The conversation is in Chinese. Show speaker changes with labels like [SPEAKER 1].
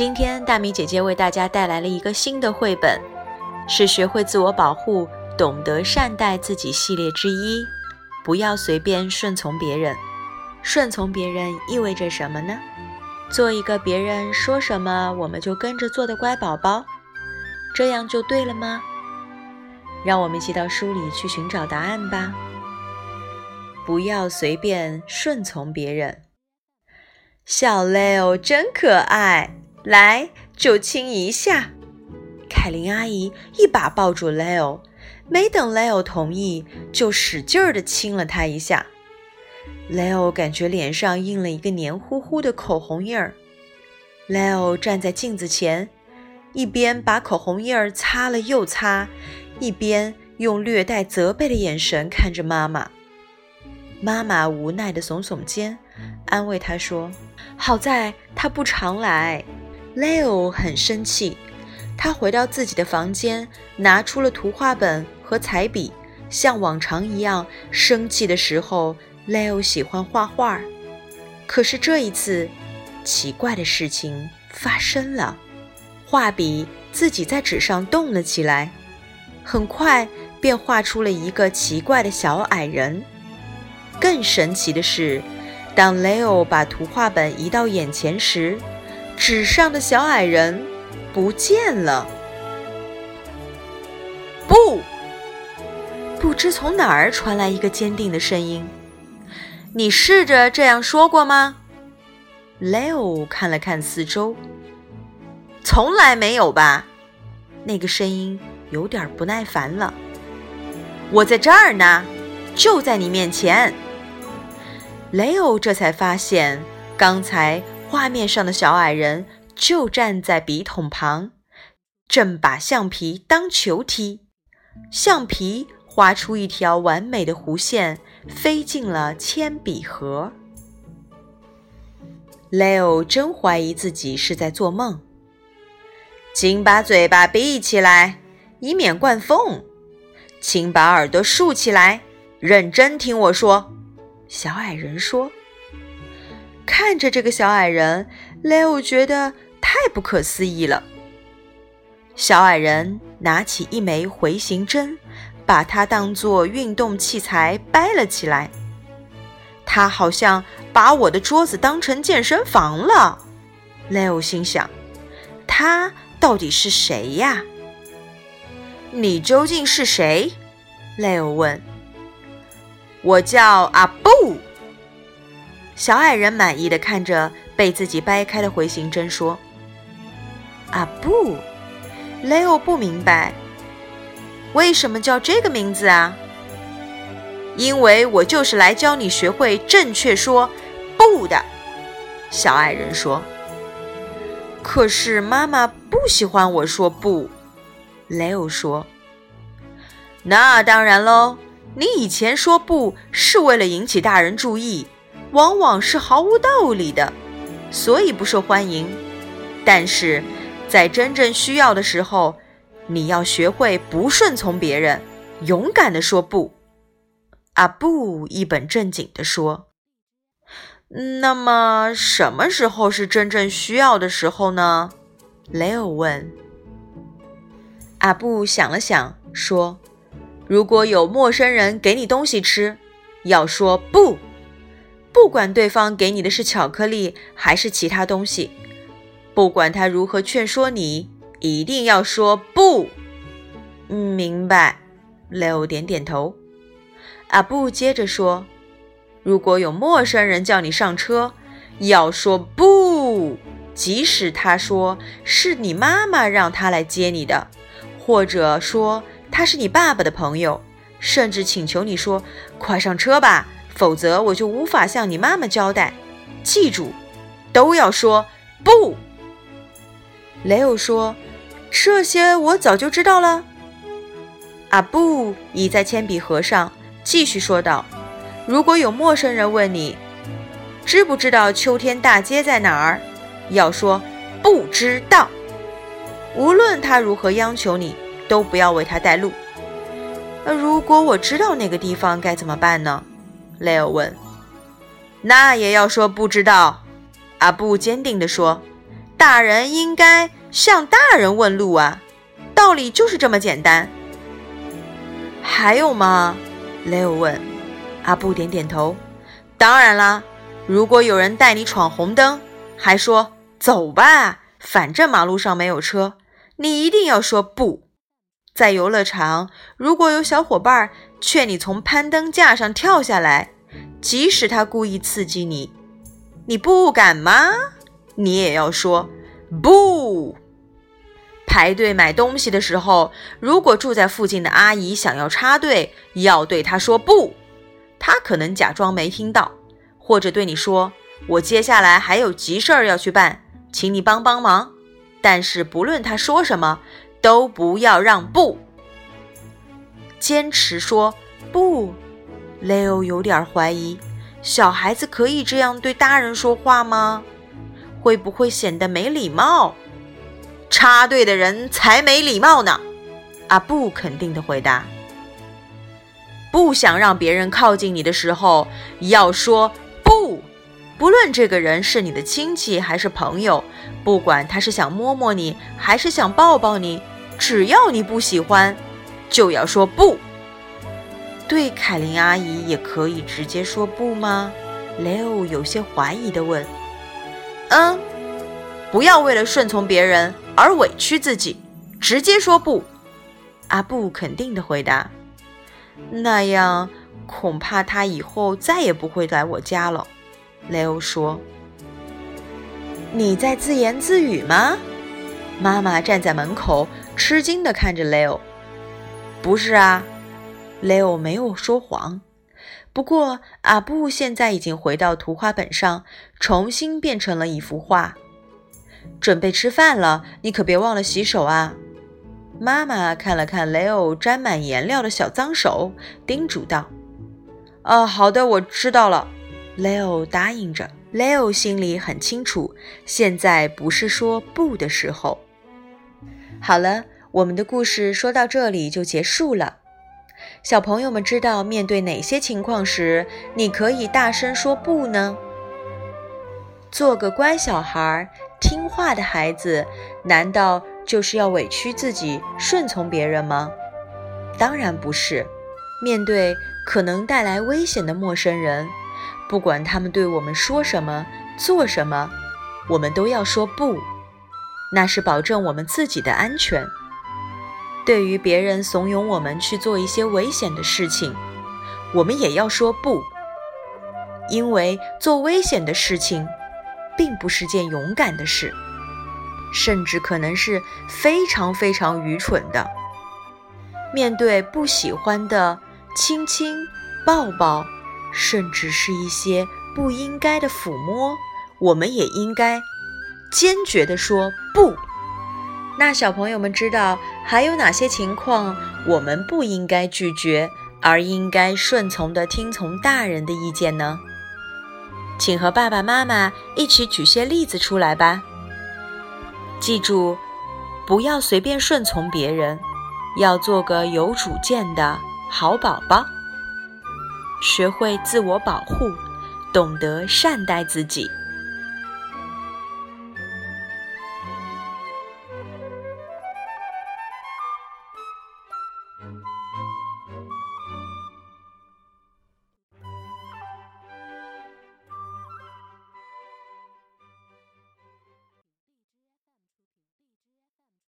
[SPEAKER 1] 今天大米姐姐为大家带来了一个新的绘本，是学会自我保护、懂得善待自己系列之一。不要随便顺从别人。顺从别人意味着什么呢？做一个别人说什么我们就跟着做的乖宝宝，这样就对了吗？让我们一起到书里去寻找答案吧。不要随便顺从别人。小 Leo 真可爱，来就亲一下。凯琳阿姨一把抱住 Leo，没等 Leo 同意，就使劲儿地亲了他一下。Leo 感觉脸上印了一个黏糊糊的口红印儿。Leo 站在镜子前，一边把口红印儿擦了又擦，一边用略带责备的眼神看着妈妈。妈妈无奈地耸耸肩，安慰他说：“好在他不常来。”Leo 很生气，他回到自己的房间，拿出了图画本和彩笔，像往常一样。生气的时候，Leo 喜欢画画，可是这一次，奇怪的事情发生了：画笔自己在纸上动了起来，很快便画出了一个奇怪的小矮人。更神奇的是，当 Leo 把图画本移到眼前时，纸上的小矮人不见了。不，不知从哪儿传来一个坚定的声音：“你试着这样说过吗雷欧看了看四周，从来没有吧？那个声音有点不耐烦了。我在这儿呢，就在你面前。雷欧这才发现，刚才画面上的小矮人就站在笔筒旁，正把橡皮当球踢。橡皮划出一条完美的弧线，飞进了铅笔盒。雷欧真怀疑自己是在做梦。请把嘴巴闭起来，以免灌风。请把耳朵竖起来，认真听我说。小矮人说：“看着这个小矮人，雷欧觉得太不可思议了。”小矮人拿起一枚回形针，把它当作运动器材掰了起来。他好像把我的桌子当成健身房了。雷欧心想：“他到底是谁呀？”“你究竟是谁？”雷欧问。我叫阿布。小矮人满意的看着被自己掰开的回形针，说：“阿布。”雷欧不明白，为什么叫这个名字啊？因为我就是来教你学会正确说“不”的。小矮人说：“可是妈妈不喜欢我说‘不’。”雷欧说：“那当然喽。”你以前说不是为了引起大人注意，往往是毫无道理的，所以不受欢迎。但是在真正需要的时候，你要学会不顺从别人，勇敢的说不。阿布一本正经的说：“那么什么时候是真正需要的时候呢？”雷欧问。阿布想了想，说。如果有陌生人给你东西吃，要说不，不管对方给你的是巧克力还是其他东西，不管他如何劝说你，一定要说不。明白？Leo 点点头。阿布接着说：“如果有陌生人叫你上车，要说不，即使他说是你妈妈让他来接你的，或者说。”他是你爸爸的朋友，甚至请求你说：“快上车吧，否则我就无法向你妈妈交代。”记住，都要说不。雷欧说：“这些我早就知道了。”阿布倚在铅笔盒上，继续说道：“如果有陌生人问你，知不知道秋天大街在哪儿，要说不知道。无论他如何央求你。”都不要为他带路。那如果我知道那个地方该怎么办呢？雷欧问。那也要说不知道。阿布坚定地说：“大人应该向大人问路啊，道理就是这么简单。还有吗？雷欧问。阿布点点头。当然啦，如果有人带你闯红灯，还说走吧，反正马路上没有车，你一定要说不。在游乐场，如果有小伙伴劝你从攀登架上跳下来，即使他故意刺激你，你不敢吗？你也要说不。排队买东西的时候，如果住在附近的阿姨想要插队，要对她说不。她可能假装没听到，或者对你说：“我接下来还有急事儿要去办，请你帮帮忙。”但是不论她说什么，都不要让步，坚持说不。雷欧有点怀疑，小孩子可以这样对大人说话吗？会不会显得没礼貌？插队的人才没礼貌呢！阿布肯定的回答。不想让别人靠近你的时候，要说。不论这个人是你的亲戚还是朋友，不管他是想摸摸你还是想抱抱你，只要你不喜欢，就要说不。对凯琳阿姨也可以直接说不吗？雷欧有些怀疑地问。嗯，不要为了顺从别人而委屈自己，直接说不。阿布肯定地回答。那样恐怕他以后再也不会来我家了。雷欧说：“你在自言自语吗？”妈妈站在门口，吃惊地看着雷欧。“不是啊。”雷欧没有说谎。不过阿布现在已经回到图画本上，重新变成了一幅画。准备吃饭了，你可别忘了洗手啊！妈妈看了看雷欧沾满颜料的小脏手，叮嘱道：“哦，好的，我知道了。” Leo 答应着。Leo 心里很清楚，现在不是说不的时候。好了，我们的故事说到这里就结束了。小朋友们知道面对哪些情况时，你可以大声说不呢？做个乖小孩、听话的孩子，难道就是要委屈自己、顺从别人吗？当然不是。面对可能带来危险的陌生人，不管他们对我们说什么、做什么，我们都要说不。那是保证我们自己的安全。对于别人怂恿我们去做一些危险的事情，我们也要说不，因为做危险的事情，并不是件勇敢的事，甚至可能是非常非常愚蠢的。面对不喜欢的亲亲、抱抱，甚至是一些不应该的抚摸，我们也应该坚决地说不。那小朋友们知道还有哪些情况我们不应该拒绝，而应该顺从地听从大人的意见呢？请和爸爸妈妈一起举些例子出来吧。记住，不要随便顺从别人，要做个有主见的好宝宝，学会自我保护，懂得善待自己。